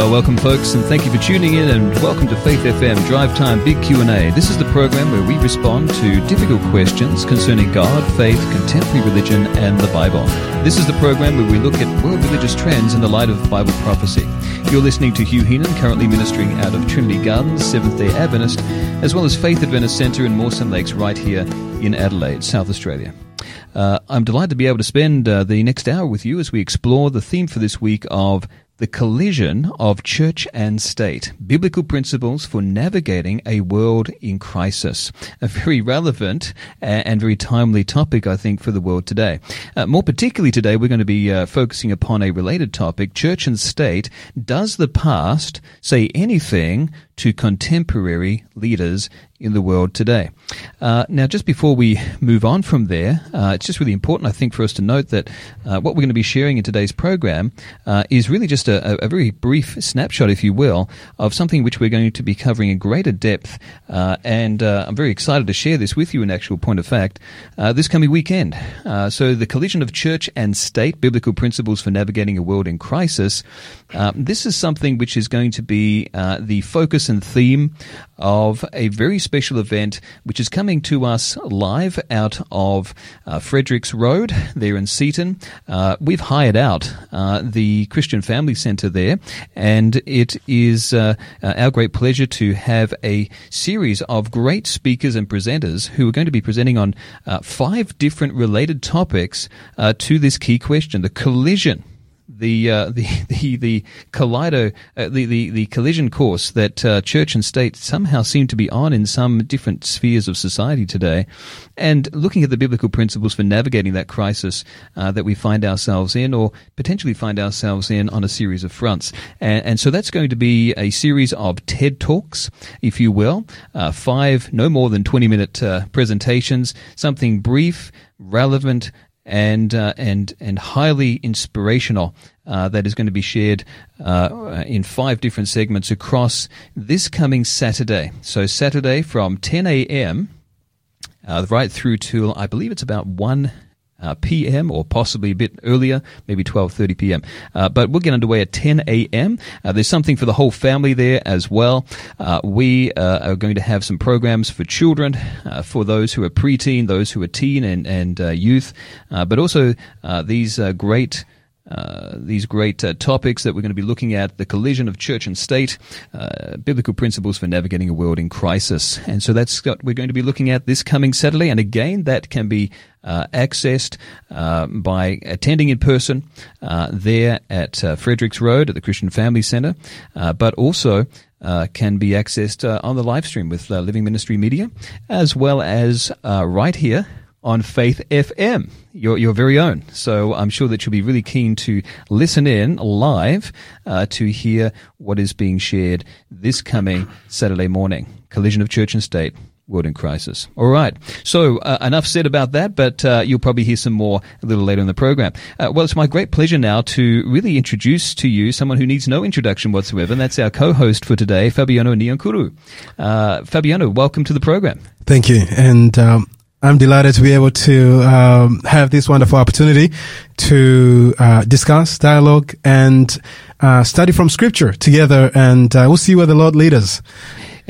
Well, welcome, folks, and thank you for tuning in. And welcome to Faith FM Drive Time Big Q and A. This is the program where we respond to difficult questions concerning God, faith, contemporary religion, and the Bible. This is the program where we look at world religious trends in the light of Bible prophecy. You're listening to Hugh Heenan, currently ministering out of Trinity Gardens, Seventh Day Adventist, as well as Faith Adventist Centre in Mawson Lakes, right here in Adelaide, South Australia. Uh, I'm delighted to be able to spend uh, the next hour with you as we explore the theme for this week of the collision of church and state, biblical principles for navigating a world in crisis. A very relevant and very timely topic, I think, for the world today. Uh, more particularly today, we're going to be uh, focusing upon a related topic, church and state. Does the past say anything to contemporary leaders in the world today. Uh, now, just before we move on from there, uh, it's just really important, I think, for us to note that uh, what we're going to be sharing in today's program uh, is really just a, a, very brief snapshot, if you will, of something which we're going to be covering in greater depth. Uh, and uh, I'm very excited to share this with you, in actual point of fact, this coming weekend. so, the collision of church and state, biblical principles for navigating a world in crisis. this is something which is going to be the focus and theme of a very special event which is coming to us live out of uh, Fredericks Road there in Seaton. Uh, we've hired out uh, the Christian Family Centre there, and it is uh, uh, our great pleasure to have a series of great speakers and presenters who are going to be presenting on uh, five different related topics to this key question the collision the uh, the the the uh, the, the the collision course that uh, church and state somehow seem to be on in some different spheres of society today, and looking at the biblical principles for navigating that crisis uh, that we find ourselves in, or potentially find ourselves in, on a series of fronts, and, and so that's going to be a series of TED talks, if you will, uh, five no more than twenty minute uh, presentations, something brief, relevant and uh, and and highly inspirational uh, that is going to be shared uh, in five different segments across this coming Saturday. So Saturday from 10 a.m. Uh, right through to I believe it's about one uh, p.m. or possibly a bit earlier, maybe 12:30 p.m. Uh, but we'll get underway at 10 a.m. Uh, there's something for the whole family there as well. Uh, we uh, are going to have some programs for children, uh, for those who are preteen, those who are teen and and youth, but also these great. Uh, these great uh, topics that we're going to be looking at the collision of church and state, uh, biblical principles for navigating a world in crisis. And so that's what we're going to be looking at this coming Saturday. And again, that can be uh, accessed uh, by attending in person there at Fredericks Road at the Christian Family Centre, but also uh, can be accessed uh, on the live stream with uh, Living Ministry Media, as well as right here on Faith FM, your, your very own. So I'm sure that you'll be really keen to listen in live uh, to hear what is being shared this coming Saturday morning. Collision of Church and State. World in crisis. All right. So uh, enough said about that, but uh, you'll probably hear some more a little later in the program. Uh, well, it's my great pleasure now to really introduce to you someone who needs no introduction whatsoever, and that's our co-host for today, Fabiano Nyankuru. Uh, Fabiano, welcome to the program. Thank you. And um, I'm delighted to be able to um, have this wonderful opportunity to uh, discuss, dialogue, and uh, study from Scripture together, and uh, we'll see where the Lord leads us.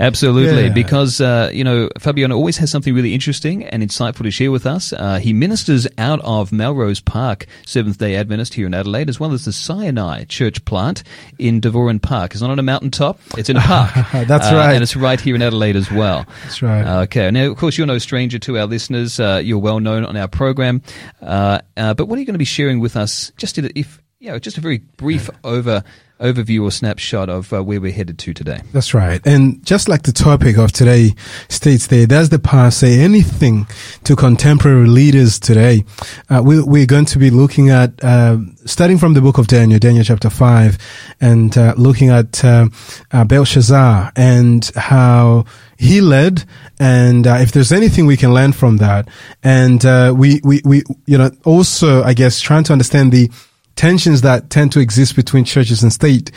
Absolutely, yeah. because uh, you know Fabiano always has something really interesting and insightful to share with us. Uh, he ministers out of Melrose Park Seventh Day Adventist here in Adelaide, as well as the Sinai Church plant in Devoran Park. It's not on a mountaintop; it's in a park. That's uh, right, and it's right here in Adelaide as well. That's right. okay, now of course you're no stranger to our listeners. Uh, you're well known on our program, uh, uh, but what are you going to be sharing with us? Just if you know, just a very brief over overview or snapshot of uh, where we're headed to today. That's right. And just like the topic of today states there, does the past say anything to contemporary leaders today? Uh, we, are going to be looking at, uh, starting from the book of Daniel, Daniel chapter 5, and uh, looking at uh, uh, Belshazzar and how he led and uh, if there's anything we can learn from that and uh, we, we we you know also i guess trying to understand the tensions that tend to exist between churches and state,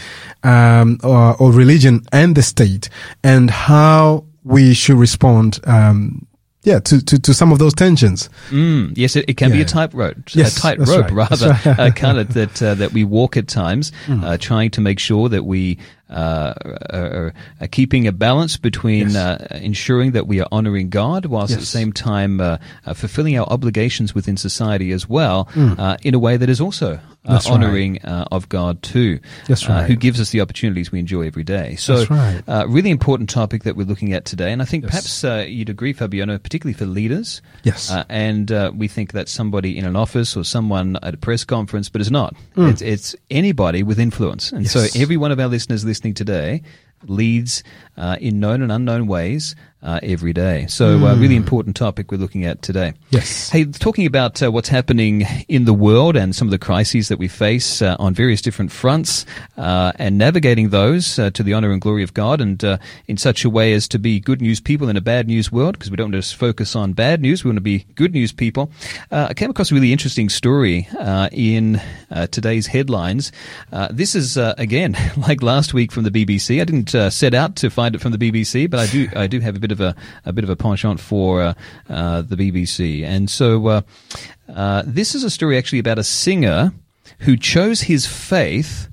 um, or, or, religion and the state, and how we should respond um, yeah, to, to, to some of those tensions. Mm, yes, it, it can be a tightrope, Yes, a tight that's rope right, rather, right. uh, kind of that uh, that we walk at times, Hmm. uh, trying to make sure that we uh, are, are keeping a balance between Yes. uh, ensuring that we are honoring God, whilst at the same time uh, uh, fulfilling our obligations within society as well, uh, in a way that is also. Uh. Right. honoring uh, of God too, uh, right. who gives us the opportunities we enjoy every day. So, That's right. uh, really important topic that we're looking at today, and I think Yes. perhaps uh, you'd agree, Fabiano, particularly for leaders, Yes. uh, and uh, we think that somebody in an office or someone at a press conference, but it's not. Mm. It's, it's anybody with influence. And so every one of our listeners listening today leads uh, in known and unknown ways uh, every day. So, uh, really important topic we're looking at today. Mm. Yes. Hey, talking about uh, what's happening in the world and some of the crises that we face uh, on various different fronts, uh, and navigating those uh, to the honor and glory of God, and uh, in such a way as to be good news people in a bad news world, because we don't just focus on bad news, we want to be good news people. Uh, I came across a really interesting story uh, in uh, today's headlines. Uh, this is uh, again like last week from the BBC. I didn't uh, set out to find it from the BBC, but I do I do have a bit of a a bit of a penchant for uh, uh, the BBC, and so uh, uh, this is a story actually about a singer who chose his faith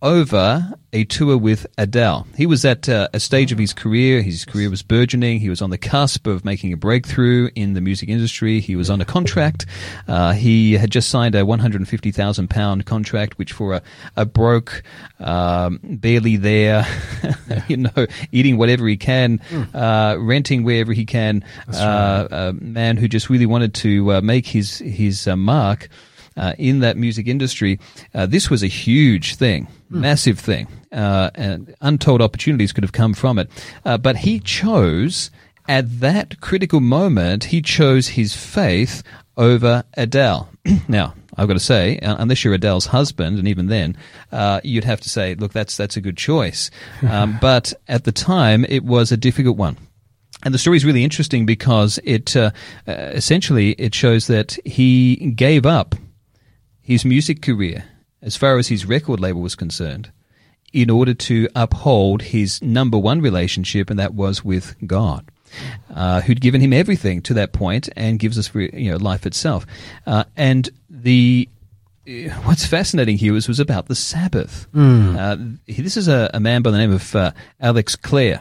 over a tour with Adele. He was at uh, a stage of his career. His career was burgeoning. He was on the cusp of making a breakthrough in the music industry. He was on a contract. Uh, he had just signed a £150,000 contract, which for a, a broke, um, barely there, you know, eating whatever he can, uh, renting wherever he can, uh, a man who just really wanted to uh, make his, his uh, mark uh, in that music industry, uh, this was a huge thing, massive thing, uh, and untold opportunities could have come from it. Uh, but he chose, at that critical moment, he chose his faith over Adele. now, I've got to say, uh, unless you're Adele's husband, and even then, uh, you'd have to say, look, that's that's a good choice. Um, but at the time, it was a difficult one. And the story is really interesting because it uh, uh, essentially it shows that he gave up his music career as far as his record label was concerned in order to uphold his number one relationship, and that was with God. Uh, who'd given him everything to that point and gives us you know life itself, uh, and the uh, what's fascinating here was was about the Sabbath. Uh, this is a, a man by the name of uh, Alex Clare,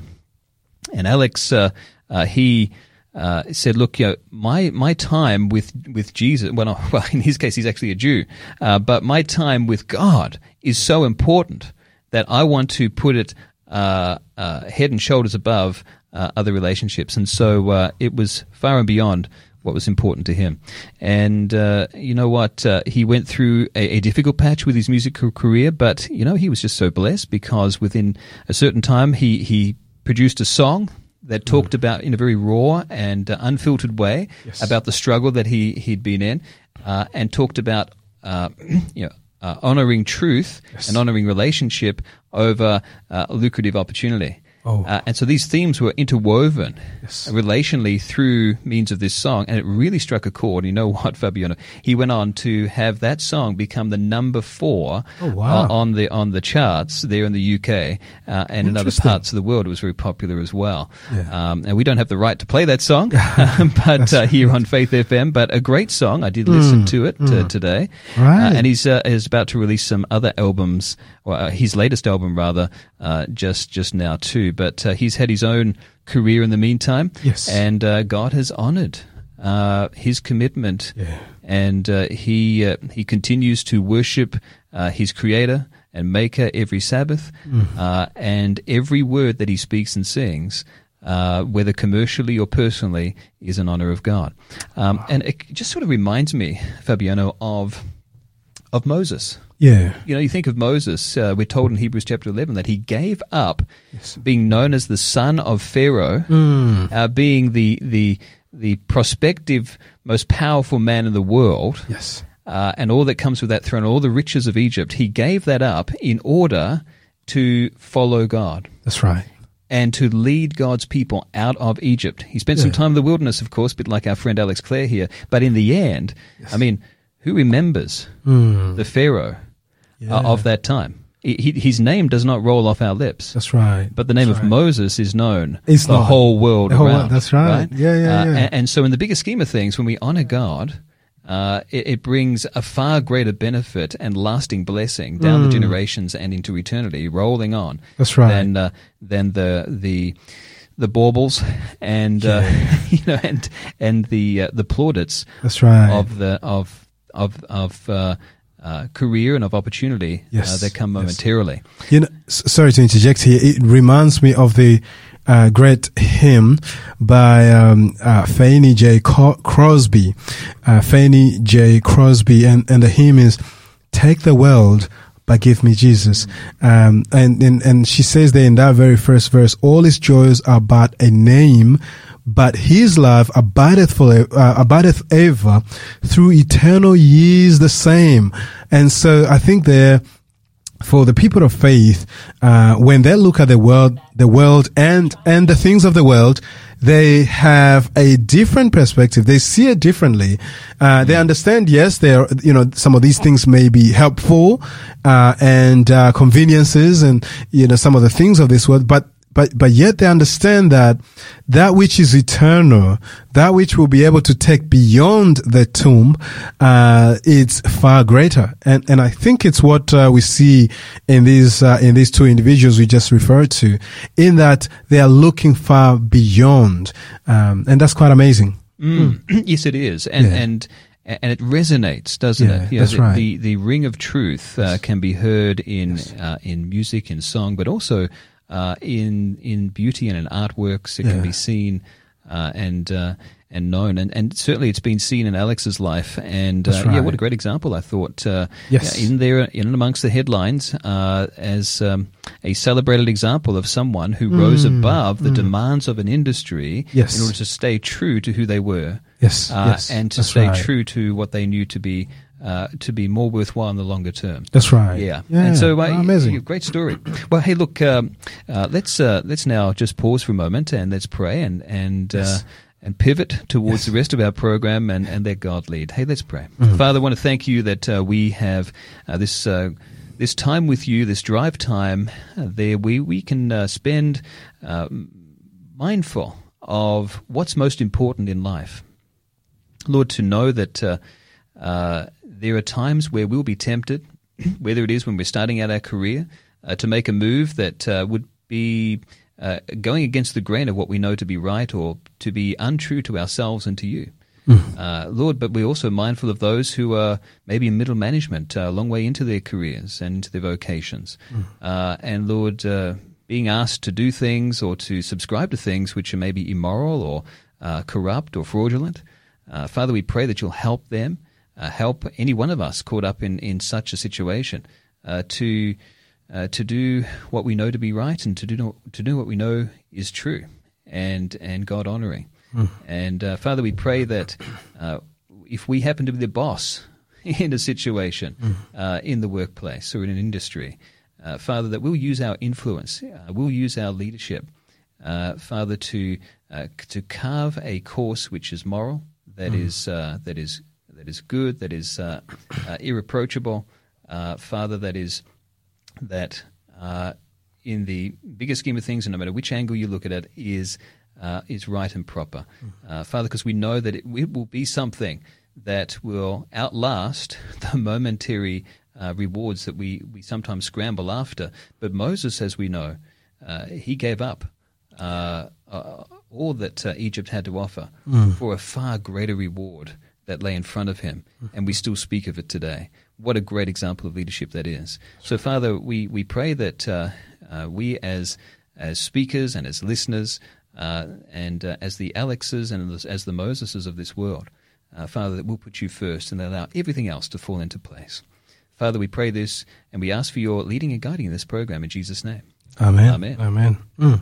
and Alex uh, uh, he uh, said, "Look, you know, my my time with with Jesus. Well, well, in his case, he's actually a Jew, uh, but my time with God is so important that I want to put it uh, uh, head and shoulders above uh, other relationships. And so uh, it was far and beyond." What was important to him, and you know what? He went through a, a difficult patch with his musical career, but you know he was just so blessed because within a certain time he he produced a song that talked about in a very raw and uh, unfiltered way Yes. about the struggle that he he'd been in, uh, and talked about uh, you know uh, honoring truth Yes. and honoring relationship over uh, lucrative opportunity. Oh. Uh, and so these themes were interwoven Yes. relationally through means of this song, and it really struck a chord. You know what, Fabiano? He went on to have that song become the number four Oh, wow. uh, on the on the charts there in the UK uh, and in other parts of the world. It was very popular as well. Yeah. Um, and we don't have the right to play that song, but uh, here on Faith FM. But a great song. I did listen to it uh, today. Hmm. Right. Uh, and he's uh, is about to release some other albums, or uh, his latest album rather, uh, just just now too. But uh, he's had his own career in the meantime. Yes. And uh, God has honoured uh, his commitment, Yeah. and uh, he uh, he continues to worship uh, his Creator and Maker every Sabbath, uh, and every word that he speaks and sings. Uh, whether commercially or personally, is an honor of God, um, and it just sort of reminds me, Fabiano, of of Moses. Yeah. You know, you think of Moses. Uh, we're told in Hebrews chapter eleven that he gave up Yes. being known as the son of Pharaoh, Mm. uh, being the the the prospective most powerful man in the world, Yes. uh, and all that comes with that throne, all the riches of Egypt. He gave that up in order to follow God That's right. and to lead God's people out of Egypt. He spent some time in the wilderness, of course, a bit like our friend Alex Clare here. But in the end, I mean, who remembers Mm. the Pharaoh uh, of that time? he, his name does not roll off our lips. That's right. But the name That's of right. Moses is known It's the not. whole world The whole around. world, that's right. Yeah, yeah, Uh, yeah. And, and so, in the bigger scheme of things, when we honor God, uh, it, it brings a far greater benefit and lasting blessing down the generations and into eternity, rolling on. Mm. That's right. Than uh, than the the the baubles and uh, you know and and the uh, the plaudits That's right. of the of of of uh, uh, career and of opportunity Yes, uh, that come yes. momentarily. You know, s- sorry to interject here. It reminds me of the uh, great hymn by um, uh, Fanny J. Co- Crosby. Uh, Fanny J. Crosby, and, and the hymn is "Take the world." But give me Jesus, um, and, and and she says there in that very first verse, all his joys are but a name, but his love abideth for uh, abideth ever through eternal years the same. And so I think there for the people of faith, uh, when they look at the world, the world and, and the things of the world, they have a different perspective. They see it differently. Uh, they understand, yes, there, you know, some of these things may be helpful, uh, and, uh, conveniences and, you know, some of the things of this world, but but but yet they understand that that which is eternal, that which will be able to take beyond the tomb, uh, it's far greater. And and I think it's what uh, we see in these uh, in these two individuals we just referred to, in that they are looking far beyond, um, and that's quite amazing. Mm. yes, it is, and. Yeah. and and it resonates, doesn't Yeah, it? You that's the, right. The the ring of truth uh, can be heard in uh, in music, in song, but also uh, in in beauty and in artworks. It can be seen uh, and. Uh, and known, and, and certainly it's been seen in Alex's life, and uh, That's yeah, what a great example! I thought, uh, Yes. in there, in and amongst the headlines, uh, as um, a celebrated example of someone who rose above the demands of an industry Mm. Yes. in order to stay true to who they were, Yes, uh, yes, and to that's stay right. true to what they knew to be uh, to be more worthwhile in the longer term. That's right. Yeah, yeah. and so uh, Oh, amazing. yeah, great story. Well, hey, look, um, uh, let's uh, let's now just pause for a moment and let's pray and and. Yes. Uh, and pivot towards the rest of our program and, and let God lead. Hey, let's pray. Mm-hmm. Father, I want to thank you that uh, we have uh, this uh, this time with you, this drive time uh, there. We we can uh, spend uh, mindful of what's most important in life. Lord, to know that uh, uh, there are times where we'll be tempted, whether it is when we're starting out our career, uh, to make a move that uh, would be uh, going against the grain of what we know to be right or to be untrue to ourselves and to you. Uh, Lord, but we're also mindful of those who are maybe in middle management, uh, a long way into their careers and into their vocations. Uh, and Lord, uh, being asked to do things or to subscribe to things which are maybe immoral or uh, corrupt or fraudulent. Uh, Father, we pray that you'll help them, uh, help any one of us caught up in, in such a situation uh, to uh, to do what we know to be right and to do to do what we know is true and and God honoring. And uh, Father, we pray that uh, if we happen to be the boss in a situation uh, in the workplace or in an industry, uh, Father, that we'll use our influence, uh, we'll use our leadership, uh, Father, to uh, to carve a course which is moral, that is uh, that is that is good, that is uh, uh, irreproachable, uh, Father, that is that uh, in the bigger scheme of things, and no matter which angle you look at it, is uh, is right and proper, uh, Father, because we know that it, it will be something that will outlast the momentary uh, rewards that we, we sometimes scramble after. But Moses, as we know, uh, he gave up uh, uh, all that uh, Egypt had to offer for a far greater reward that lay in front of him, and we still speak of it today. What a great example of leadership that is. So, Father, we, we pray that uh, uh, we as as speakers and as listeners uh, and uh, as the Alexes and as, the Moseses of this world, uh, Father, that we'll put you first and allow everything else to fall into place. Father, we pray this and we ask for your leading and guiding in this program in Jesus' name. Amen. Amen. Amen. Mm.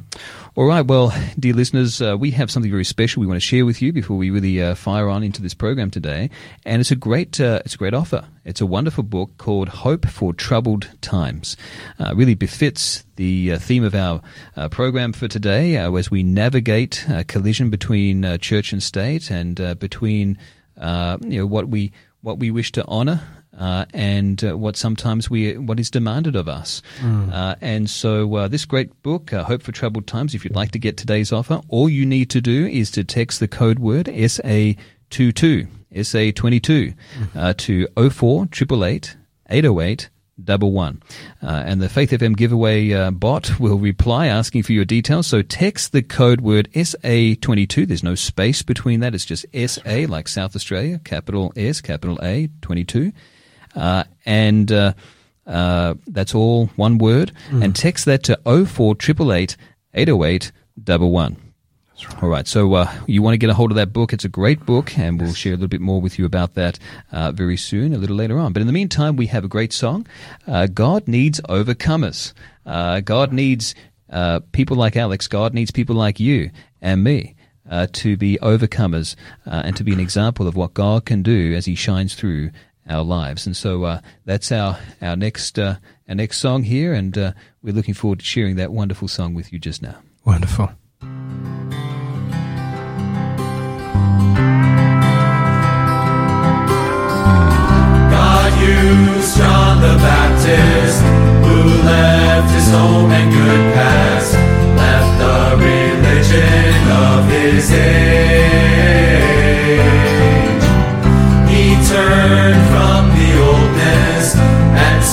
All right, well, dear listeners, uh, we have something very special we want to share with you before we really uh, fire on into this program today, and it's a great, uh, it's a great offer. It's a wonderful book called "Hope for Troubled Times." Uh, really befits the uh, theme of our uh, program for today, uh, as we navigate a collision between uh, church and state, and uh, between uh, you know what we what we wish to honor uh, and uh, what sometimes we what is demanded of us. Uh, and so uh, this great book, uh, Hope for Troubled Times. If you'd like to get today's offer, all you need to do is to text the code word SA22 SA22 uh, to 04 888 808 double one. Uh, and the Faith FM giveaway uh, bot will reply asking for your details. So text the code word SA22. There's no space between that. It's just SA, like South Australia, capital S, capital A, 22. Uh, and uh, uh, that's all one word. And text that to 04 888 808 double one. All right. So uh, you want to get a hold of that book. It's a great book, and we'll share a little bit more with you about that uh, very soon, a little later on. But in the meantime, we have a great song. Uh, God needs overcomers. Uh, God needs uh, people like Alex. God needs people like you and me. Uh, to be overcomers uh, and to be an example of what God can do as He shines through our lives. And so uh, that's our our next uh, our next song here, and uh, we're looking forward to sharing that wonderful song with you just now. Wonderful. God used John the Baptist, who left his home and good past, left the religion of his age.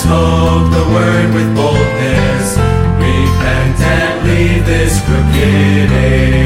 Spoke the word with boldness. Repent and leave this crooked age.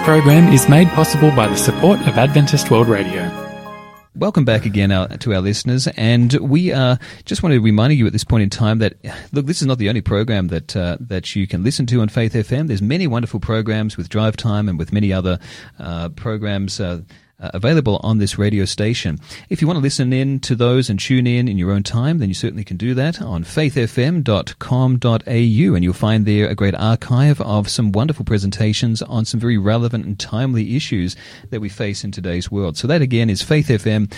This program is made possible by the support of Adventist World Radio. welcome back again our, to our listeners. And we uh, just wanted to remind you at this point in time that look, this is not the only program that uh, that you can listen to on Faith FM. There's many wonderful programs with Drive Time and with many other uh, programs. Uh, uh, available on this radio station. If you want to listen in to those and tune in in your own time, then you certainly can do that on faithfm.com.au and you'll find there a great archive of some wonderful presentations on some very relevant and timely issues that we face in today's world. So that again is faithfm.com.au.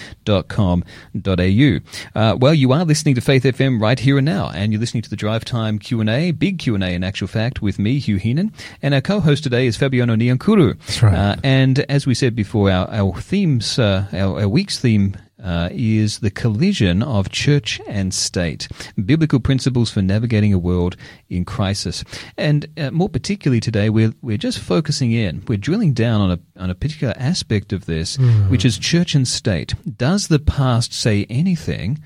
Uh, well, you are listening to Faith FM right here and now, and you're listening to the Drive Time Q&A, big Q&A in actual fact, with me, Hugh Heenan, and our co-host today is Fabiano Niankuru. That's right. Uh, and as we said before, our, our themes, uh, our, our week's theme uh, is the collision of church and state, biblical principles for navigating a world in crisis. And uh, more particularly today, we're we're just focusing in, we're drilling down on a on a particular aspect of this, which is church and state. Does the past say anything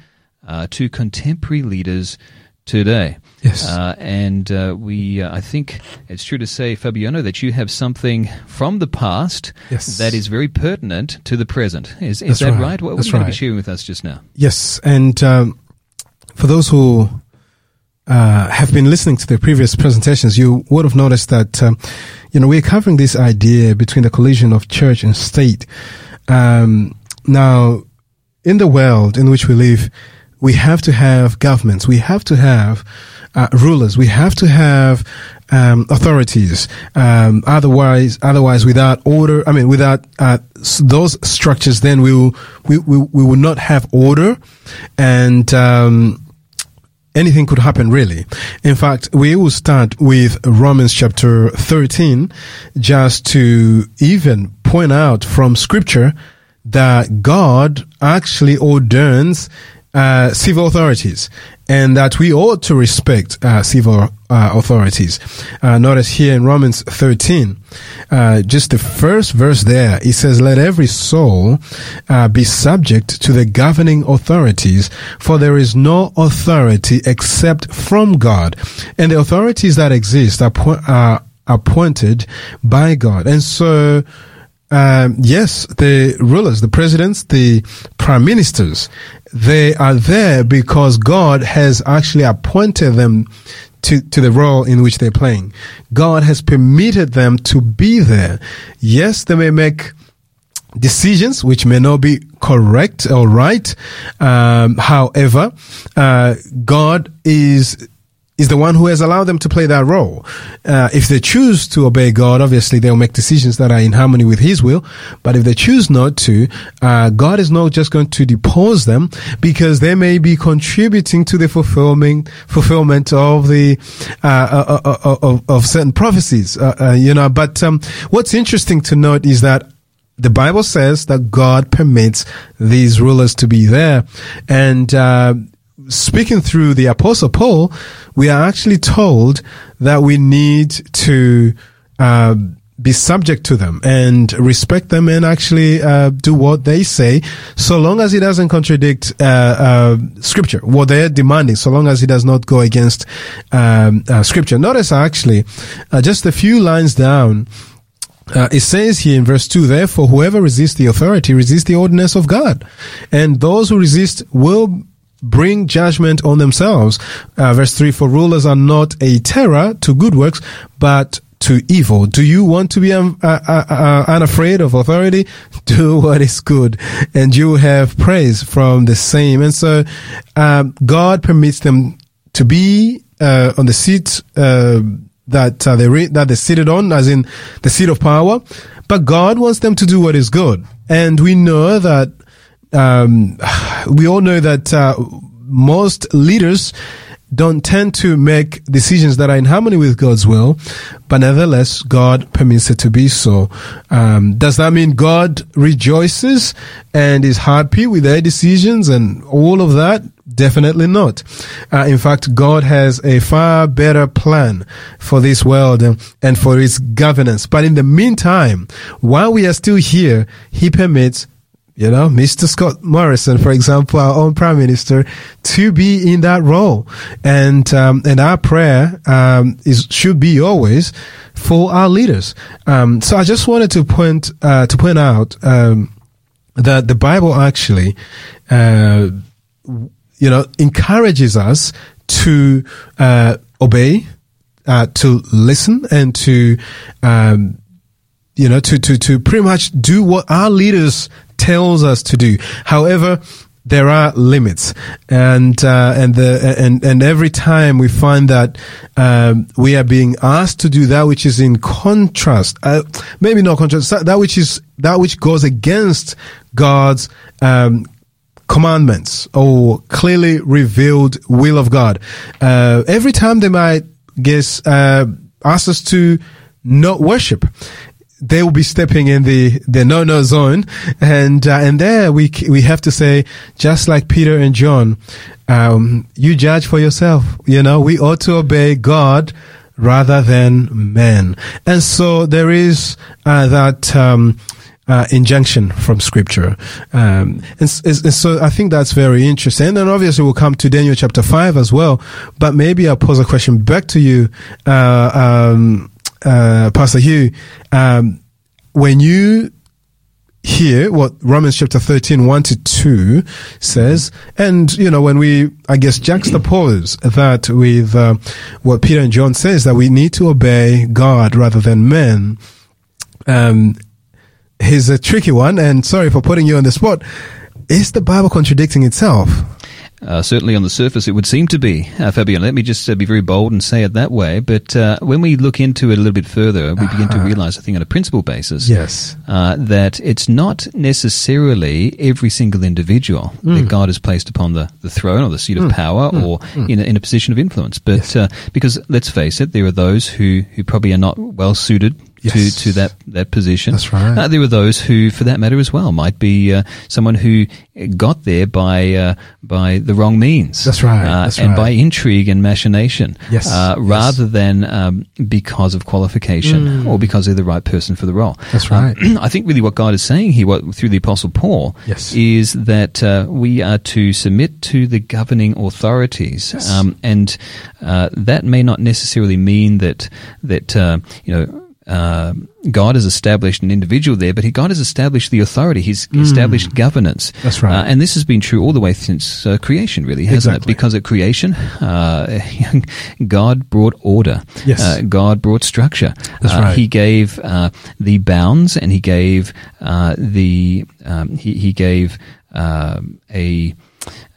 uh, to contemporary leaders today? Yes. Uh, and uh, we, uh, I think it's true to say, Fabiano, that you have something from the past Yes. that is very pertinent to the present. Is, is that right. right? What were That's you going to be sharing with us just now? Yes, and um, for those who uh, have been listening to the previous presentations, you would have noticed that um, you know we're covering this idea between the collision of church and state. Um, now, in the world in which we live, we have to have governments. We have to have uh, rulers. We have to have um, authorities. Um, otherwise, otherwise, without order, I mean, without uh, those structures, then we will we, we, we will not have order, and um, anything could happen really. In fact, we will start with Romans chapter 13 just to even point out from scripture that God actually ordains uh, civil authorities and that we ought to respect uh, civil uh, authorities. Uh, notice here in Romans 13, uh, just the first verse there, it says, let every soul uh, be subject to the governing authorities, for there is no authority except from God. And the authorities that exist are, po- are appointed by God. And so, um, yes, the rulers, the presidents, the prime ministers, they are there because God has actually appointed them to, to the role in which they're playing. God has permitted them to be there. Yes, they may make decisions which may not be correct or right. Um, however, uh, God is is the one who has allowed them to play that role. Uh, if they choose to obey God, obviously they'll make decisions that are in harmony with His will. But if they choose not to, uh, God is not just going to depose them because they may be contributing to the fulfillment fulfillment of the uh, uh, uh, uh, of, of certain prophecies. You know, but um, what's interesting to note is that the Bible says that God permits these rulers to be there. And speaking through the Apostle Paul, we are actually told that we need to uh, be subject to them and respect them and actually uh, do what they say, so long as it doesn't contradict uh, uh, Scripture, what they're demanding, so long as it does not go against um, uh, Scripture. Notice actually, uh, just a few lines down, uh, it says here in verse 2, therefore, whoever resists the authority resists the ordinance of God. And those who resist will bring judgment on themselves. Uh, verse 3, for rulers are not a terror to good works, but to evil. Do you want to be um, uh, uh, uh, unafraid of authority? Do what is good, and you have praise from the same. And so, um, God permits them to be uh, on the seat uh, that they re- that they're seated on, as in the seat of power. But God wants them to do what is good, and we know that. Um, we all know that uh, most leaders don't tend to make decisions that are in harmony with God's will, but nevertheless, God permits it to be so. Um, does that mean God rejoices and is happy with their decisions and all of that? Definitely not. Uh, in fact, God has a far better plan for this world and, and for its governance. But in the meantime, while we are still here, He permits you know, Mr. Scott Morrison, for example, our own prime minister, to be in that role. And, um, and our prayer, um, is, should be always for our leaders. Um, so I just wanted to point, uh, to point out, um, that the Bible actually, uh, you know, encourages us to uh, obey, uh, to listen, and to, um, you know, to to to pretty much do what our leaders tells us to do. However. There are limits, and uh, and the and and every time we find that um, we are being asked to do that which is in contrast, uh, maybe not contrast, that which is that which goes against God's um, commandments or clearly revealed will of God. Uh, every time they might guess uh, ask us to not worship, they will be stepping in the the no no zone, and uh, and there we we have to say just like Peter and John, um, you judge for yourself. You know we ought to obey God rather than men, and so there is uh, that. Um, uh, injunction from scripture. Um, and, and so I think that's very interesting. And then obviously we'll come to Daniel chapter 5 as well. But maybe I'll pose a question back to you, uh, um, uh, Pastor Hugh. Um, when you hear what Romans chapter 13, 1 to 2 says, and, you know, when we, I guess, juxtapose that with uh, what Peter and John says, that we need to obey God rather than men, um, a tricky one, and sorry for putting you on the spot. Is the Bible contradicting itself? Uh, certainly on the surface, it would seem to be. Uh, Fabian, let me just uh, be very bold and say it that way. But uh, when we look into it a little bit further, we begin to realize, I think, on a principle basis, Yes. uh, that it's not necessarily every single individual that God has placed upon the, the throne or the seat of power or in, a, in a position of influence. But uh, because let's face it, there are those who, who probably are not well suited Yes. to, to that, that position. That's right. Uh, there were those who, for that matter as well, might be uh, someone who got there by uh, by the wrong means. That's right, Uh, that's and right. by intrigue and machination. Yes, Uh, yes. rather than um, because of qualification or because they're the right person for the role. Mm. That's Uh, right. I think really what God is saying here, what through the Apostle Paul, Yes. is that uh, we are to submit to the governing authorities, Yes. um, and uh, that may not necessarily mean that that uh, you know. Uh, God has established an individual there, but he, God has established the authority. He's established governance. Mm. That's right. Uh, and this has been true all the way since uh, creation, really, hasn't Exactly. it? Because at creation, uh, God brought order. Yes. Uh, God brought structure. That's Uh, right. He gave uh, the bounds, and he gave uh, the um, he, he gave um a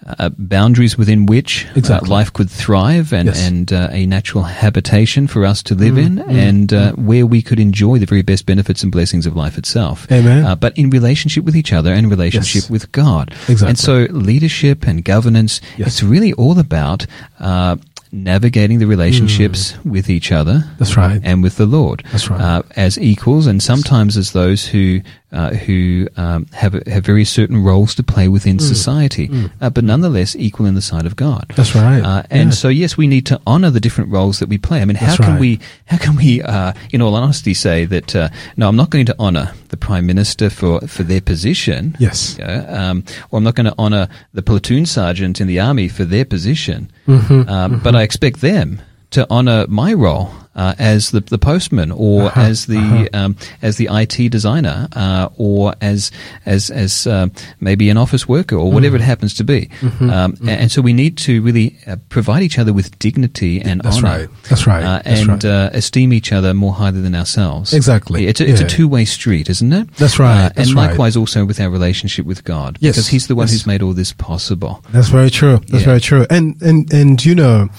uh, boundaries within which uh, life could thrive and, Yes. Mm, and uh, a natural habitation for us to live in and uh, where we could enjoy the very best benefits and blessings of life itself. Amen. Uh, but in relationship with each other and relationship Yes. with God. Exactly. And so leadership and governance, Yes. it's really all about uh, navigating the relationships with each other Mm. That's right. and with the Lord. That's right. Uh, as equals, and sometimes as those who uh, who um, have have very certain roles to play within Mm. society, uh, but nonetheless equal in the sight of God. That's right. Uh, and Yeah. so, yes, we need to honor the different roles that we play. I mean, how That's can right. we how can we, uh, in all honesty, say that uh, no, I'm not going to honor the prime minister for for their position. Yes. you know, um, or I'm not going to honor the platoon sergeant in the army for their position, Mm-hmm. um, but I expect them to honor my role uh, as the, the postman or Uh-huh, as the um, as the IT designer uh, or as as as uh, maybe an office worker or whatever Mm-hmm. it happens to be. Um, a- And so we need to really uh, provide each other with dignity and That's honor. right. That's right. Uh, That's and right. uh, esteem each other more highly than ourselves. Exactly. It's a, it's a two-way street, isn't it? That's right. That's and right. likewise also with our relationship with God. Yes. Because He's the one Yes. who's made all this possible. That's very true. That's Yeah. very true. And and and you know,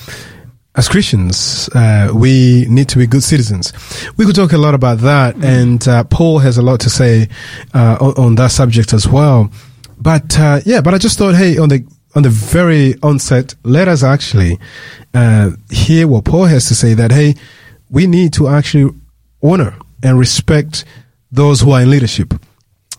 as Christians, uh, we need to be good citizens. We could talk a lot about that, and uh, Paul has a lot to say uh, on, on that subject as well. But uh, yeah, but I just thought, hey, on the on the very onset, let us actually uh, hear what Paul has to say. That hey, we need to actually honor and respect those who are in leadership.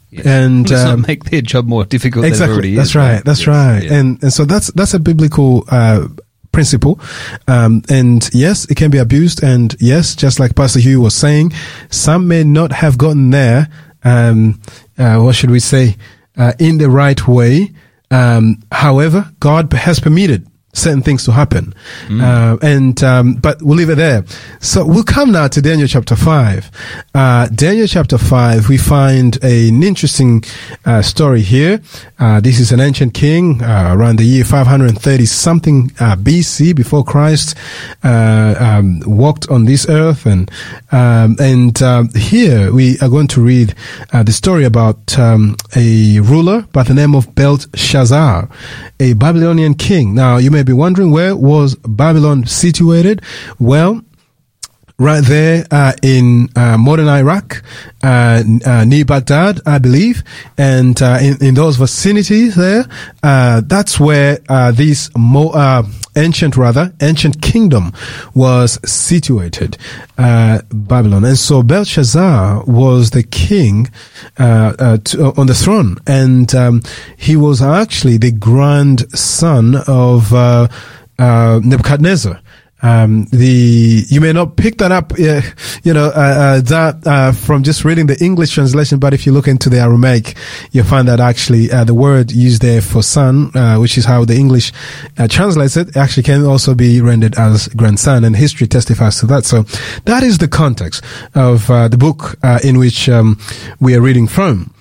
Yes. And, Let's um, make their job more difficult than it already that's is. right. That's Yes. right. Yeah. And and so that's that's a biblical uh, principle. Um, and yes, it can be abused. And yes, just like Pastor Hugh was saying, some may not have gotten there. Um, uh, what should we say? Uh, in the right way. Um, however, God has permitted certain things to happen. Uh, and, um, but we'll leave it there. So we'll come now to Daniel chapter 5. Uh, Daniel chapter 5, we find an interesting uh, story here. Uh, this is an ancient king uh, around the year 530 something uh, BC before Christ uh, um, walked on this earth. And, um, and um, here we are going to read uh, the story about um, a ruler by the name of Belshazzar, a Babylonian king. Now, you may be wondering where was Babylon situated? Well, right there uh, in uh, modern Iraq, uh, uh, near Baghdad, I believe, and uh, in, in those vicinities there, uh, that's where uh, this mo- ancient, rather ancient kingdom was situated, uh, Babylon, and so Belshazzar was the king to, on the throne, and um, he was actually the grandson of Nebuchadnezzar um, the you may not pick that up, uh, you know, uh, uh, that uh, from just reading the English translation. But if you look into the Aramaic, you'll find that actually uh, the word used there for son, uh, which is how the English translates it, actually can also be rendered as grandson, and history testifies to that. So that is the context of the book in which um, we are reading from.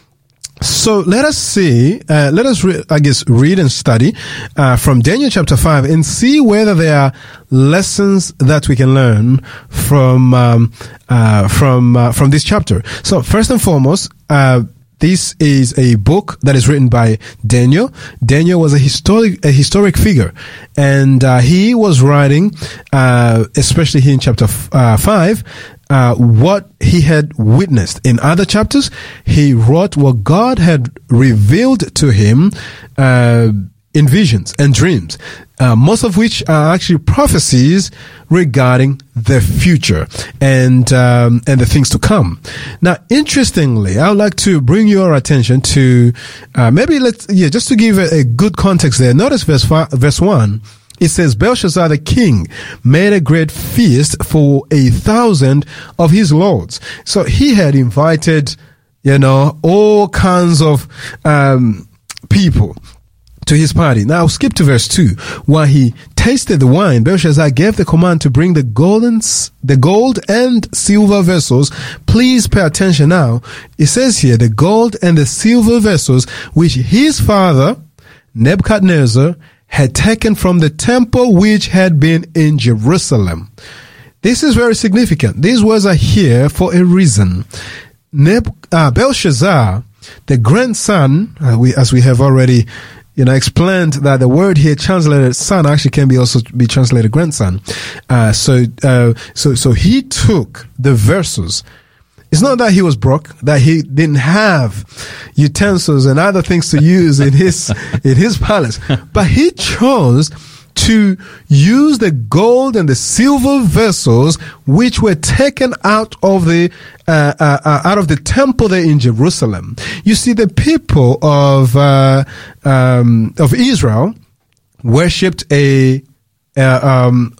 So let us see, uh, let us, re- I guess, read and study uh, from Daniel chapter 5 and see whether there are lessons that we can learn from, um, uh, from, uh, from this chapter. So first and foremost, uh, this is a book that is written by Daniel. Daniel was a historic, a historic figure, and uh, he was writing, uh, especially here in chapter f- uh, five, uh, what he had witnessed. In other chapters, he wrote what God had revealed to him uh, in visions and dreams, uh, most of which are actually prophecies regarding the future and um, and the things to come. Now, interestingly, I would like to bring your attention to uh, maybe let's yeah just to give a, a good context there. Notice verse fi- verse one. It says Belshazzar the king made a great feast for a thousand of his lords. So he had invited, you know, all kinds of um, people to his party. Now skip to verse 2. While he tasted the wine, Belshazzar gave the command to bring the golden, the gold and silver vessels. Please pay attention now. It says here, the gold and the silver vessels which his father, Nebuchadnezzar, had taken from the temple which had been in Jerusalem. This is very significant. These words are here for a reason. Neb- uh, Belshazzar, the grandson, uh, we, as we have already, you know, explained that the word here translated son actually can be also be translated grandson. Uh, so, uh, so, so he took the verses. It's not that he was broke, that he didn't have utensils and other things to use in his, in his palace, but he chose to use the gold and the silver vessels which were taken out of the uh, uh, uh, out of the temple there in Jerusalem. You see, the people of uh, um, of Israel worshipped a uh, um,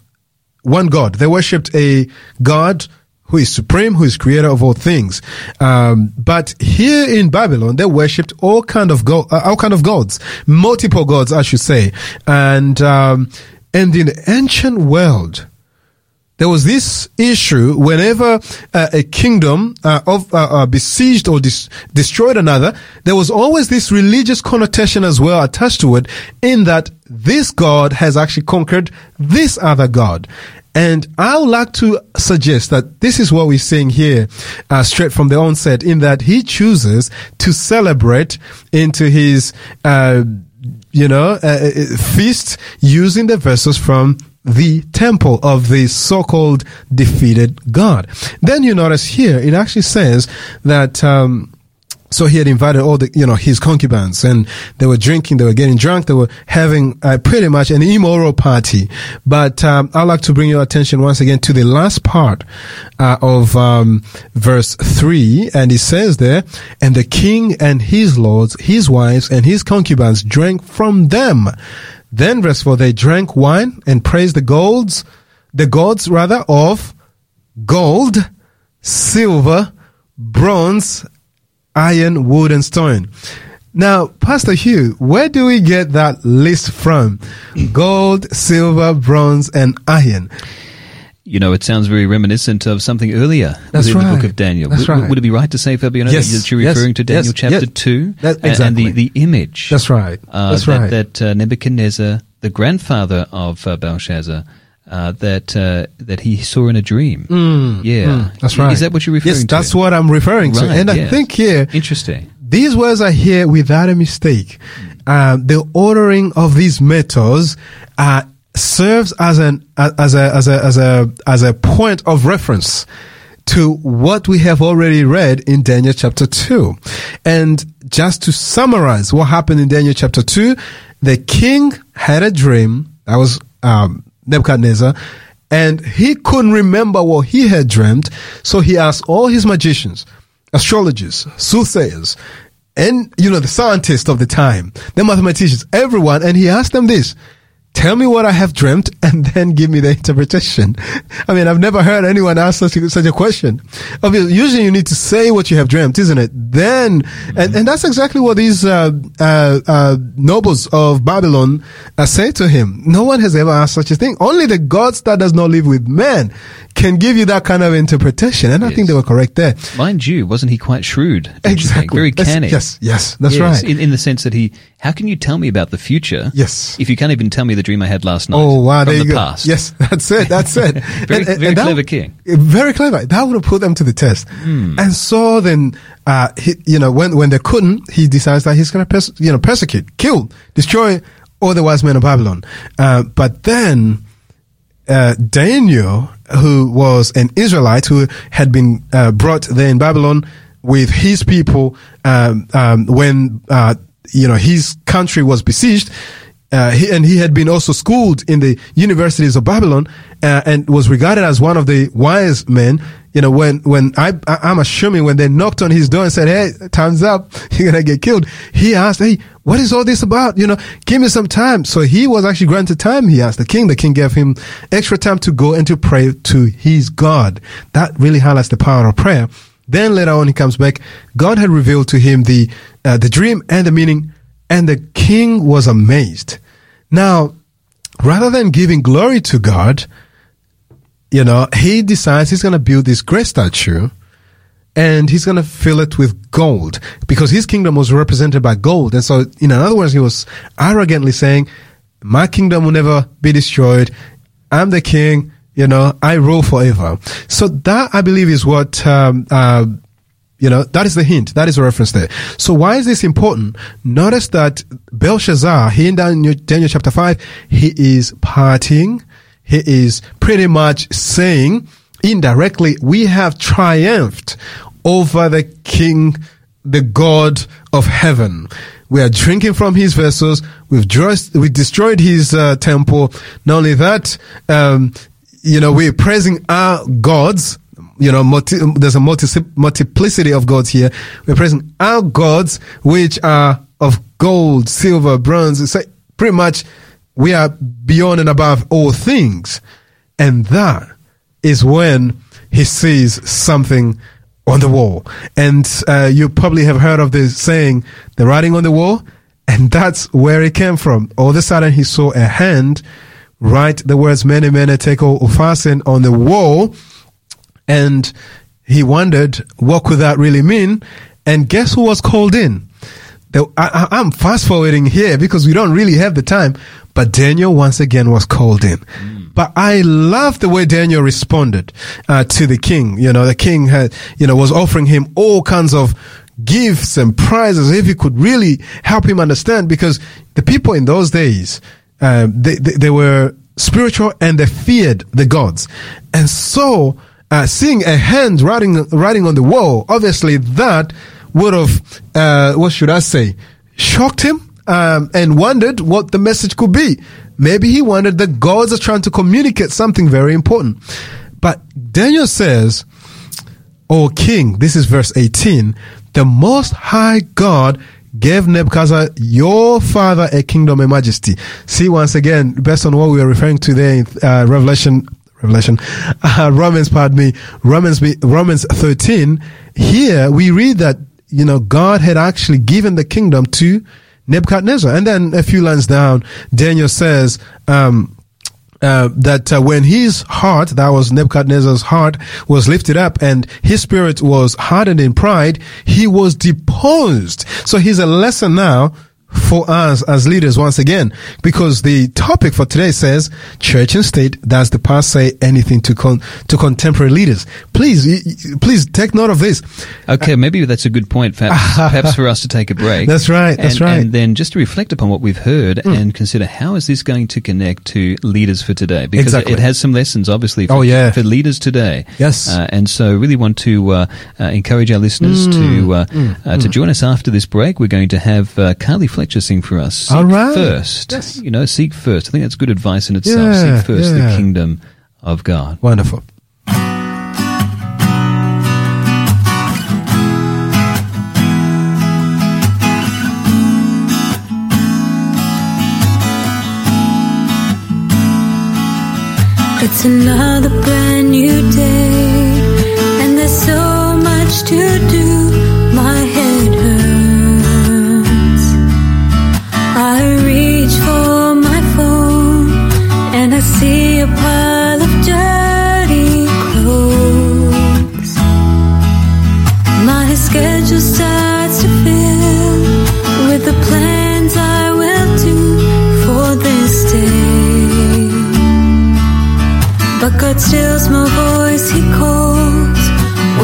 one God. They worshipped a God who is supreme, who is creator of all things. Um, but here in Babylon, they worshipped all kind of go- uh, all kind of gods, multiple gods, I should say. And um, and in the ancient world, there was this issue whenever uh, a kingdom uh, of uh, uh, besieged or dis- destroyed another, there was always this religious connotation as well attached to it, in that this god has actually conquered this other god. And I would like to suggest that this is what we're seeing here, uh, straight from the onset, in that he chooses to celebrate into his, uh, you know, uh, uh, feast using the vessels from the temple of the so-called defeated God. Then you notice here, it actually says that, um, so he had invited all the, you know, his concubines and they were drinking, they were getting drunk, they were having uh, pretty much an immoral party. But, um, I'd like to bring your attention once again to the last part, uh, of, um, verse three. And it says there, and the king and his lords, his wives and his concubines drank from them. Then verse four, they drank wine and praised the golds, the gods rather of gold, silver, bronze, iron, wood, and stone. Now, Pastor Hugh, where do we get that list from? Gold, silver, bronze, and iron. You know, it sounds very reminiscent of something earlier That's within the book of Daniel. That's would, right. would it be right to say, Fabiano, Yes, that you're yes, referring to Daniel yes, chapter yes. 2? That- and- And exactly. the, the image. That's right. Uh, That's that, right. That uh, Nebuchadnezzar, the grandfather of uh, Belshazzar, uh, that uh, that he saw in a dream. yeah, Mm, that's right. Is that what you're referring yes, to? that's what I'm referring to. Right, And I think here, Interesting. these words are here without a mistake. Uh, the ordering of these metals uh, serves as an as a as a as a as a point of reference to what we have already read in Daniel chapter two. And just to summarize what happened in Daniel chapter two, the king had a dream. That was um, Nebuchadnezzar. And he couldn't remember what he had dreamt, so he asked all his magicians, astrologers, soothsayers, and you know the scientists of the time, the mathematicians, everyone, and he asked them this: "Tell me what I have dreamt, and then give me the interpretation." I mean, I've never heard anyone ask such a, such a question. Obviously, usually you need to say what you have dreamt, isn't it? Then, and, and that's exactly what these uh, uh, uh, nobles of Babylon uh, say to him. No one has ever asked such a thing. Only the gods that does not live with men can give you that kind of interpretation, and I think they were correct there. Mind you, wasn't he quite shrewd? don't you think? Exactly. Very That's- canny. Yes, yes, that's Yes, right. In, in the sense that he, how can you tell me about the future? Yes. If you can't even tell me the dream I had last night. Oh wow! from There the you go. past. Yes, that's it. That's it. Very- very clever king. Very clever. That would have put them to the test. Hmm. And so then, uh, he, you know, when when they couldn't, he decides that he's going to, pers- you know, persecute, kill, destroy all the wise men of Babylon. Uh, but then uh, Daniel, who was an Israelite who had been uh, brought there in Babylon with his people um, um, when uh, you know his country was besieged. Uh, he, and he had been also schooled in the universities of Babylon uh, and was regarded as one of the wise men. You know, when when I, I I'm assuming when they knocked on his door and said, "Hey, time's up, you're gonna get killed," he asked, "Hey, what is all this about? You know, give me some time." So he was actually granted time. He asked the king. The king gave him extra time to go and to pray to his God. That really highlights the power of prayer. Then later on, he comes back. God had revealed to him the uh, the dream and the meaning, and the king was amazed. Now, rather than giving glory to God, you know, he decides he's going to build this great statue and he's going to fill it with gold because his kingdom was represented by gold. And so, in other words, he was arrogantly saying, my kingdom will never be destroyed. I'm the king. You know, I rule forever. So that I believe is what, um, uh, you know, that is the hint. That is a reference there. So why is this important? Notice that Belshazzar, here in Daniel, Daniel chapter 5, he is partying. He is pretty much saying indirectly, we have triumphed over the king, the God of heaven. We are drinking from his vessels. We've just, we destroyed his uh, temple. Not only that, um, you know, we're praising our gods. You know, multi, there's a multi, multiplicity of gods here. We're praising our gods, which are of gold, silver, bronze. Like pretty much we are beyond and above all things. And that is when he sees something on the wall. And uh, you probably have heard of this saying, the writing on the wall. And that's where it came from. All of a sudden, he saw a hand write the words mene, mene tekel upharsin on the wall. And he wondered, what could that really mean? And guess who was called in? The, I, I'm fast forwarding here because we don't really have the time. But Daniel once again was called in. But I love the way Daniel responded uh, to the king. You know, the king had, you know, was offering him all kinds of gifts and prizes if he could really help him understand because the people in those days, um, they, they, they were spiritual and they feared the gods. And so, uh, seeing a hand writing, writing on the wall, obviously that would have, uh, what should I say, shocked him um, and wondered what the message could be. Maybe he wondered the gods are trying to communicate something very important. But Daniel says, O king, this is verse 18, the most high God gave Nebuchadnezzar your father a kingdom and majesty. See once again, based on what we are referring to there in uh, Revelation, Revelation, uh, Romans, pardon me, Romans, Romans 13, here we read that you know, God had actually given the kingdom to Nebuchadnezzar. And then a few lines down, Daniel says, um, uh, that uh, when his heart, that was Nebuchadnezzar's heart, was lifted up and his spirit was hardened in pride, he was deposed. So here's a lesson now for us as leaders once again, because the topic for today says church and state. Does the past say anything to con- to contemporary leaders? Please, please take note of this. Okay, maybe that's a good point, perhaps, perhaps for us to take a break. That's right, that's and, right. And then just to reflect upon what we've heard and consider how is this going to connect to leaders for today? Because Exactly. it has some lessons, obviously, for, Oh, yeah. for leaders today. Yes. Uh, and so really want to uh, uh, encourage our listeners Hmm. to uh, uh, to join us after this break. We're going to have uh, Carly Fletcher sing for us. Seek All right. First. Yes. You know, seek first. I think that's good advice in itself. Yeah, seek first the kingdom of God. Wonderful. It's another brand new day, and there's so much to do.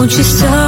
Won't you stop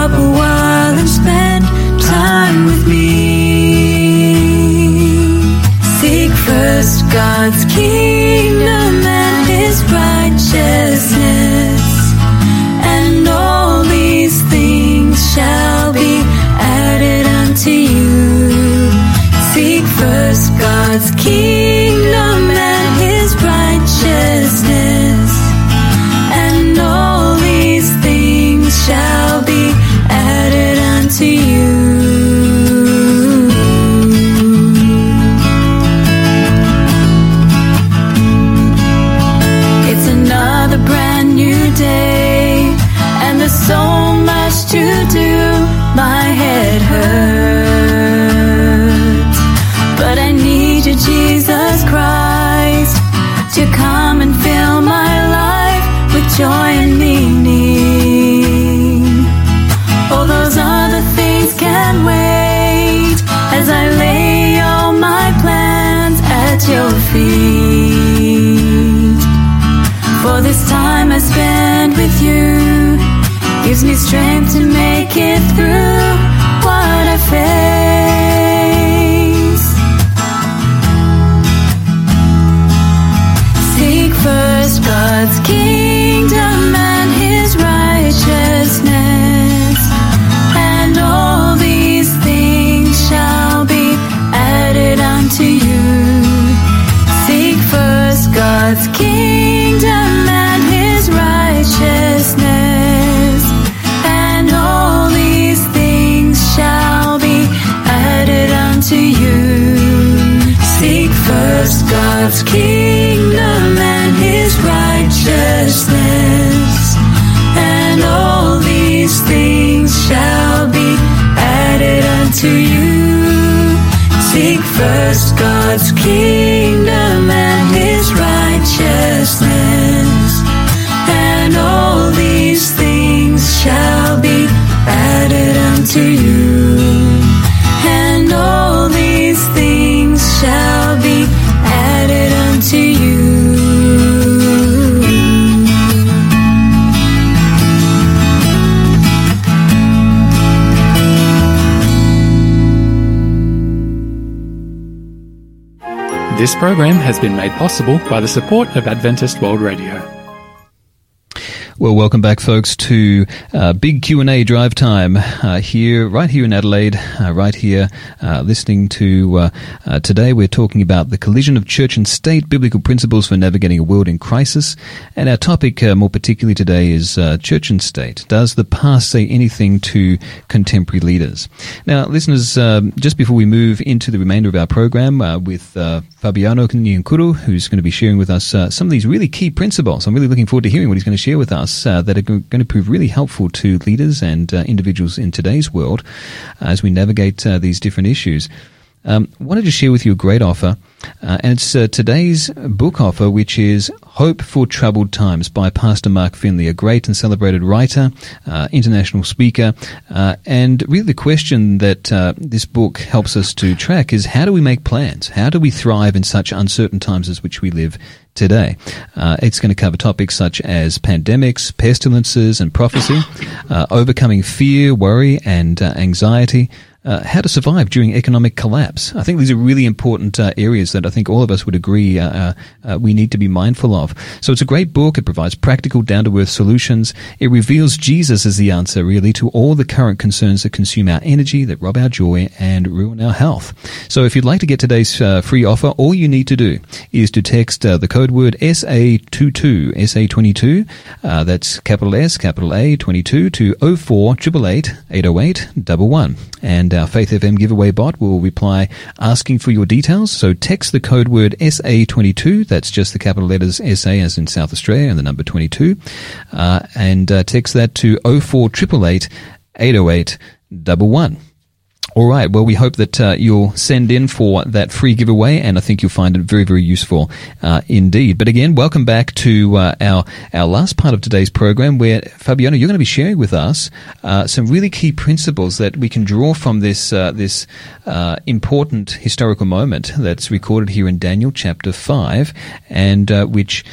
me strength to make it through what I face. Righteousness, and all these things shall be added unto you. Seek first God's kingdom and his righteousness, and all these things shall be added unto you. This program has been made possible by the support of Adventist World Radio. Well, welcome back, folks, to uh, Big Q and A Drive Time uh, here, right here in Adelaide, uh, right here, uh, listening to uh, uh, today. We're talking about the collision of church and state, biblical principles for navigating a world in crisis, and our topic, more particularly today, is church and state. Does the past say anything to contemporary leaders? Now, listeners, um, just before we move into the remainder of our program with Fabiano Nyankuru, who's going to be sharing with us some of these really key principles, I'm really looking forward to hearing what he's going to share with us. Us uh, that are go- going to prove really helpful to leaders and uh, individuals in today's world as we navigate uh, these different issues. Um, wanted to share with you a great offer, uh, and it's uh, today's book offer, which is Hope for Troubled Times by Pastor Mark Finley, a great and celebrated writer, uh, international speaker, uh, and really the question that uh, this book helps us to track is how do we make plans? How do we thrive in such uncertain times as which we live today. Uh, it's going to cover topics such as pandemics, pestilences, and prophecy, uh, overcoming fear, worry, and uh, anxiety. Uh, how to survive during economic collapse. I think these are really important uh, areas that I think all of us would agree uh, uh, we need to be mindful of. So it's a great book. It provides practical, down to earth solutions. It reveals Jesus as the answer, really, to all the current concerns that consume our energy, that rob our joy, and ruin our health. So if you'd like to get today's uh, free offer, all you need to do is to text uh, the code word SA22, SA22, uh, that's capital S, capital A, 22 to 04 888 808 11. And our Faith FM giveaway bot will reply asking for your details. So text the code word SA22, that's just the capital letters SA as in South Australia and the number 22, uh, and uh, text that to 04 888 808 11. All right. Well, we hope that uh, you'll send in for that free giveaway, and I think you'll find it very, very useful uh, indeed. But again, welcome back to uh, our our last part of today's program, where Fabiano, you're going to be sharing with us uh, some really key principles that we can draw from this uh, this uh, important historical moment that's recorded here in Daniel chapter five, and which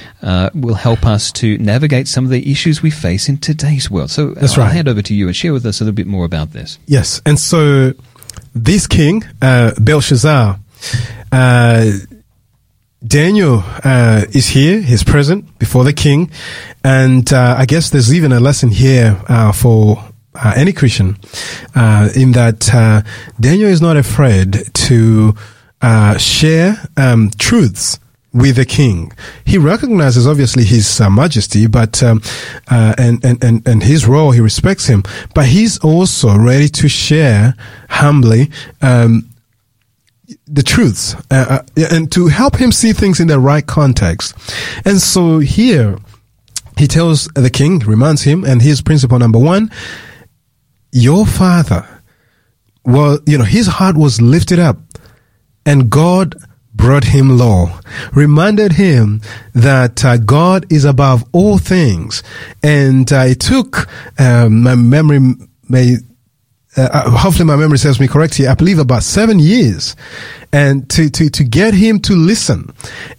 will help us to navigate some of the issues we face in today's world. So, That's I'll right. hand over to you and share with us a little bit more about this. Yes, and so this king, uh, Belshazzar, uh, Daniel uh, is here. He's present before the king, and uh, I guess there's even a lesson here uh, for uh, any Christian uh, in that uh, Daniel is not afraid to share um, truths with the king. He recognizes obviously his uh, majesty, but um, uh, and, and and and his role. He respects him, but he's also ready to share humbly. Um, the truths uh, uh, and to help him see things in the right context. And so here he tells the king, reminds him, and here's principle number one your father, well, you know, his heart was lifted up and God brought him low, reminded him that uh, God is above all things. And I took, um, my memory may, uh, hopefully my memory serves me correctly. I believe about seven years, and to to to get him to listen.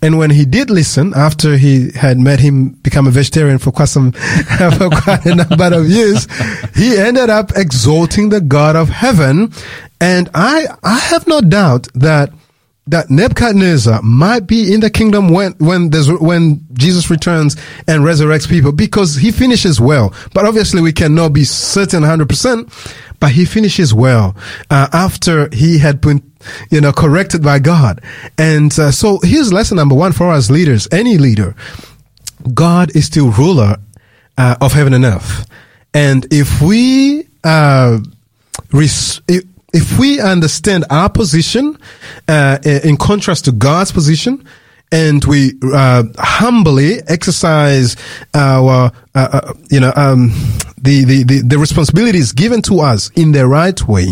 And when he did listen, after he had made him become a vegetarian for quite some for quite a number of years, he ended up exalting the God of heaven. And I I have no doubt that that Nebuchadnezzar might be in the kingdom when when there's when Jesus returns and resurrects people because he finishes well. But obviously, we cannot be certain 100. percent But he finishes well uh, after he had been, you know, corrected by God. And uh, so here's lesson number one for us leaders, any leader. God is still ruler uh, of heaven and earth, and if we uh, res- if, we understand our position uh, in contrast to God's position, and we uh, humbly exercise our, uh, uh, you know, um, the, the, the, the responsibilities given to us in the right way,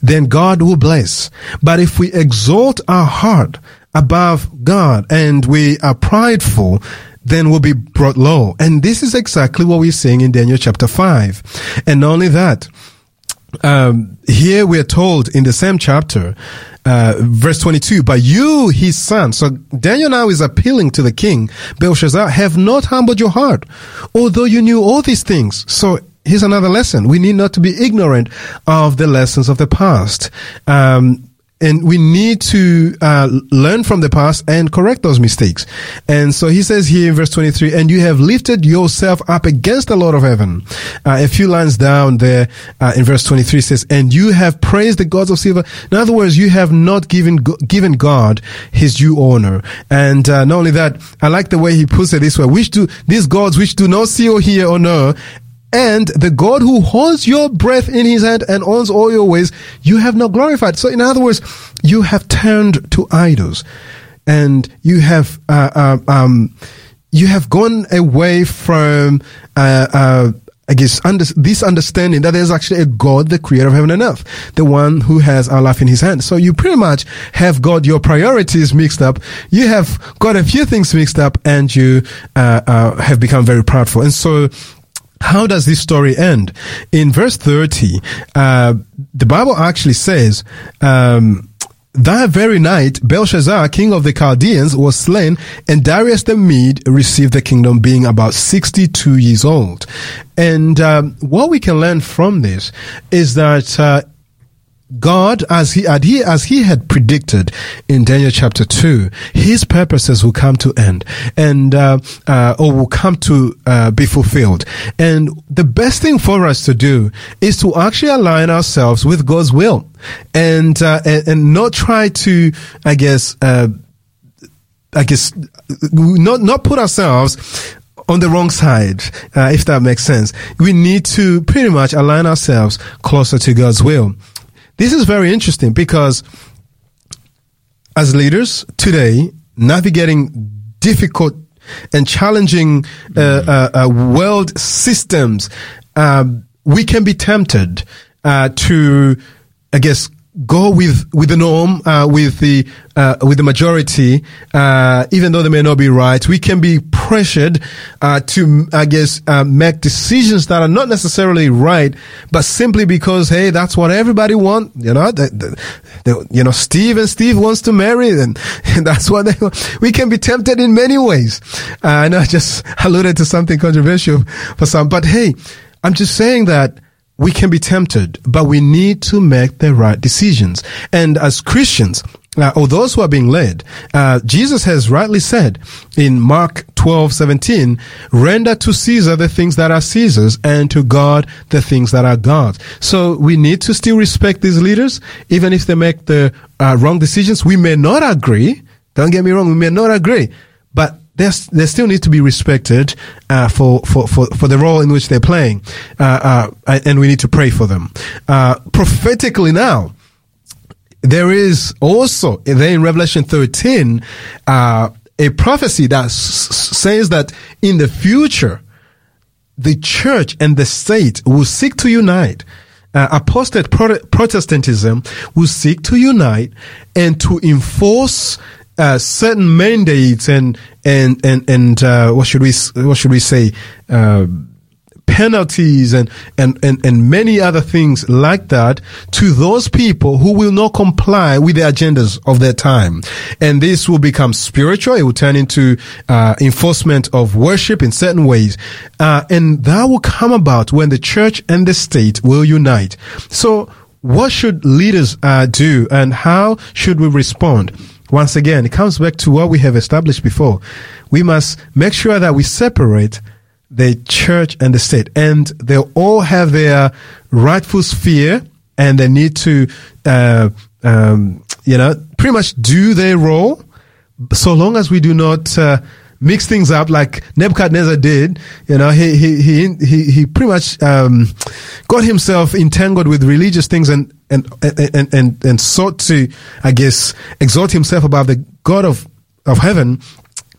then God will bless. But if we exalt our heart above God and we are prideful, then we'll be brought low. And this is exactly what we're seeing in Daniel chapter 5. And not only that, um, here we are told in the same chapter, uh, verse 22, but you, his son. So Daniel now is appealing to the king, Belshazzar, have not humbled your heart, although you knew all these things. So here's another lesson. We need not to be ignorant of the lessons of the past. Um, and we need to uh, learn from the past and correct those mistakes. And so he says here in verse 23, and you have lifted yourself up against the Lord of heaven. Uh, a few lines down there uh, in verse 23 says, and you have praised the gods of silver. In other words, you have not given given God his due honor. And uh, not only that, I like the way he puts it this way, which do these gods which do not see or hear or know, and the God who holds your breath in his hand and owns all your ways, you have not glorified. So in other words, you have turned to idols and you have, uh, uh, um, you have gone away from, uh, uh, I guess under, this understanding that there's actually a God, the creator of heaven and earth, the one who has our life in his hand. So you pretty much have got your priorities mixed up. You have got a few things mixed up and you, uh, uh, have become very proudful. And so, how does this story end? In verse 30, uh, the Bible actually says, um, that very night, Belshazzar, king of the Chaldeans, was slain, and Darius the Mede received the kingdom, being about 62 years old. And um, what we can learn from this is that uh, God, as he, as he as he had predicted in Daniel chapter two, his purposes will come to end and uh, uh, or will come to uh, be fulfilled. And the best thing for us to do is to actually align ourselves with God's will, and uh, and, and not try to, I guess. Uh, I guess not not put ourselves on the wrong side, uh, if that makes sense. We need to pretty much align ourselves closer to God's will. This is very interesting because as leaders today, navigating difficult and challenging uh, uh, uh, world systems, um, we can be tempted uh, to, I guess, go with with the norm, uh, with the uh, with the majority, uh, even though they may not be right. We can be pressured uh, to, I guess, uh, make decisions that are not necessarily right, but simply because hey, that's what everybody wants. You know, you know, Steve and Steve wants to marry, and, and that's what they. want. We can be tempted in many ways. Uh, I know I just alluded to something controversial for some, but hey, I'm just saying that we can be tempted, but we need to make the right decisions. And as Christians, uh, or those who are being led, uh, Jesus has rightly said in Mark 12, 17, render to Caesar the things that are Caesar's and to God the things that are God's. So we need to still respect these leaders, even if they make the uh, wrong decisions. We may not agree. Don't get me wrong. We may not agree, but there's, they still need to be respected uh, for, for, for, for the role in which they're playing, uh, uh, and we need to pray for them. Uh, prophetically now, there is also there in Revelation 13 uh, a prophecy that s- says that in the future, the church and the state will seek to unite. Uh, apostate Pro- Protestantism will seek to unite and to enforce uh, certain mandates and and and and uh, what should we what should we say uh, penalties and, and, and, and many other things like that to those people who will not comply with the agendas of their time. And this will become spiritual. It will turn into uh, enforcement of worship in certain ways. Uh, and that will come about when the church and the state will unite. So what should leaders uh, do and how should we respond? Once again, it comes back to what we have established before. We must make sure that we separate the church and the state, and they all have their rightful sphere, and they need to, uh, um, you know, pretty much do their role. So long as we do not uh, mix things up like Nebuchadnezzar did, you know, he he he he, he pretty much um, got himself entangled with religious things and and and and and sought to, I guess, exalt himself above the God of of heaven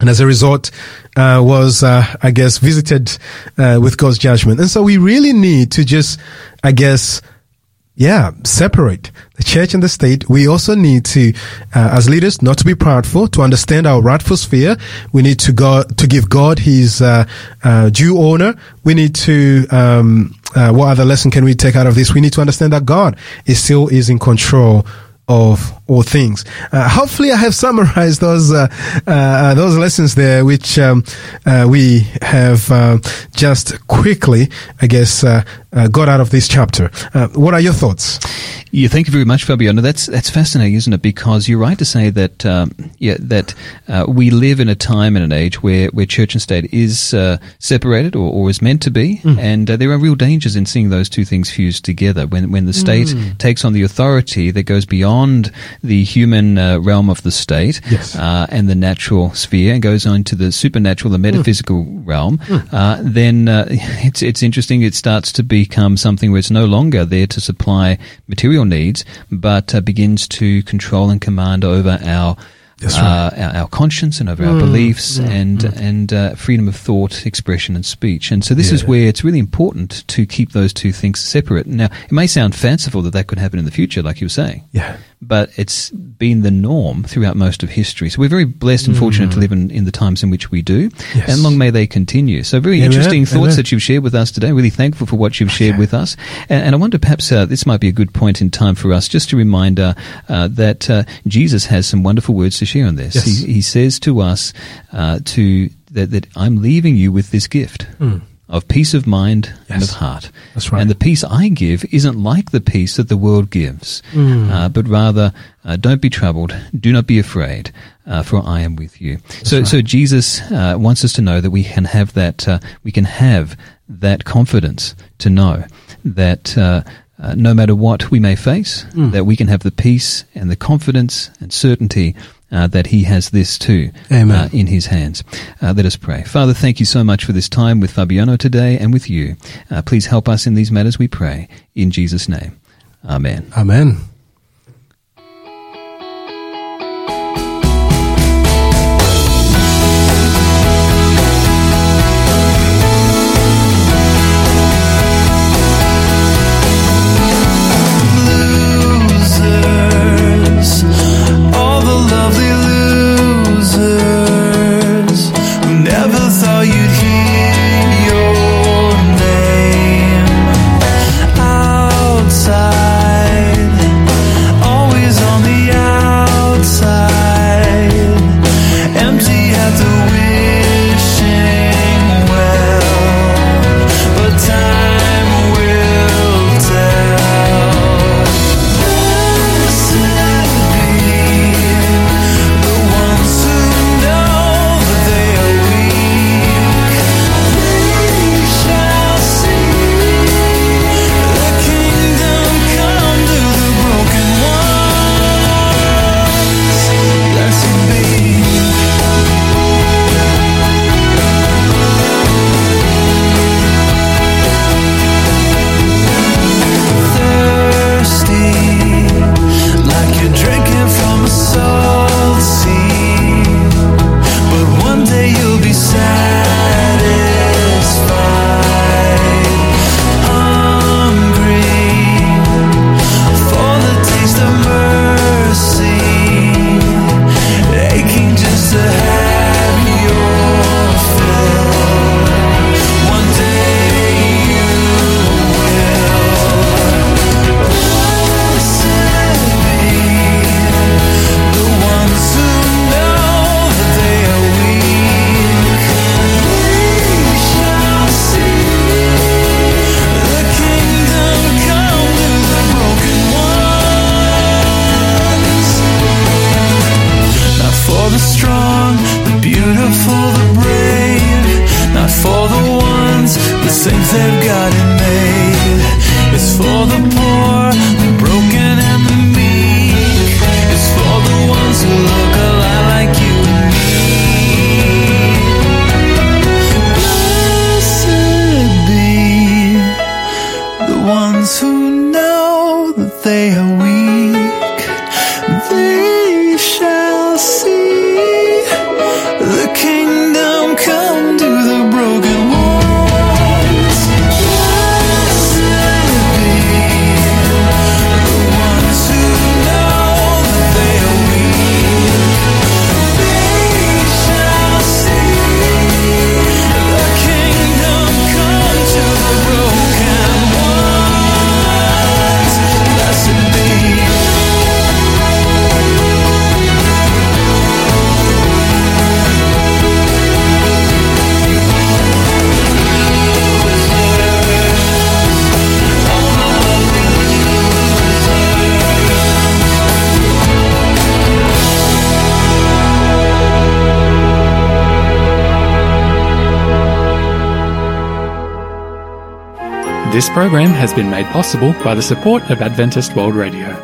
and as a result, uh, was uh, I guess visited uh, with God's judgment. And so we really need to just, I guess, yeah, separate the church and the state. We also need to, uh, as leaders, not to be proudful, to understand our rightful sphere. We need to go to give God His uh, uh, due honor. We need to. Um, uh, what other lesson can we take out of this? We need to understand that God is still is in control of all things. Uh, hopefully, I have summarized those uh, uh, those lessons there, which um, uh, we have uh, just quickly, I guess, uh, uh, got out of this chapter. Uh, what are your thoughts? Yeah, thank you very much, Fabiano. That's that's fascinating, isn't it? Because you're right to say that um, yeah that uh, we live in a time and an age where, where church and state is uh, separated or, or is meant to be, and uh, there are real dangers in seeing those two things fused together. When when the state takes on the authority that goes beyond the human uh, realm of the state Yes. uh, and the natural sphere and goes on to the supernatural, the metaphysical realm, uh, then uh, it's it's interesting. It starts to become something where it's no longer there to supply material needs, but uh, begins to control and command over our right. Mm. uh, our, our conscience and over our beliefs and and uh, freedom of thought, expression, and speech. And so this is where it's really important to keep those two things separate. Now, it may sound fanciful that that could happen in the future, like you were saying Yeah. But it's been the norm throughout most of history. So we're very blessed and fortunate to live in, in the times in which we do, Mm. Yes. and long may they continue. So very Amen, interesting thoughts amen. that you've shared with us today. Really thankful for what you've shared with us, and, and I wonder perhaps uh, this might be a good point in time for us just to remind uh, that uh, Jesus has some wonderful words to share on this. Yes. He, he says to us uh, to that, that I'm leaving you with this gift. Of peace of mind and of heart. That's right. And the peace I give isn't like the peace that the world gives, uh, but rather, uh, don't be troubled, do not be afraid, uh, for I am with you. so, so Jesus uh, wants us to know that we can have that, uh, we can have that confidence to know that. Uh, uh, no matter what we may face, that we can have the peace and the confidence and certainty uh, that He has this too Amen. uh, in His hands. Uh, let us pray. Father, thank you so much for this time with Fabiano today and with you. Uh, please help us in these matters, we pray. In Jesus' name. Amen. Amen. This program has been made possible by the support of Adventist World Radio.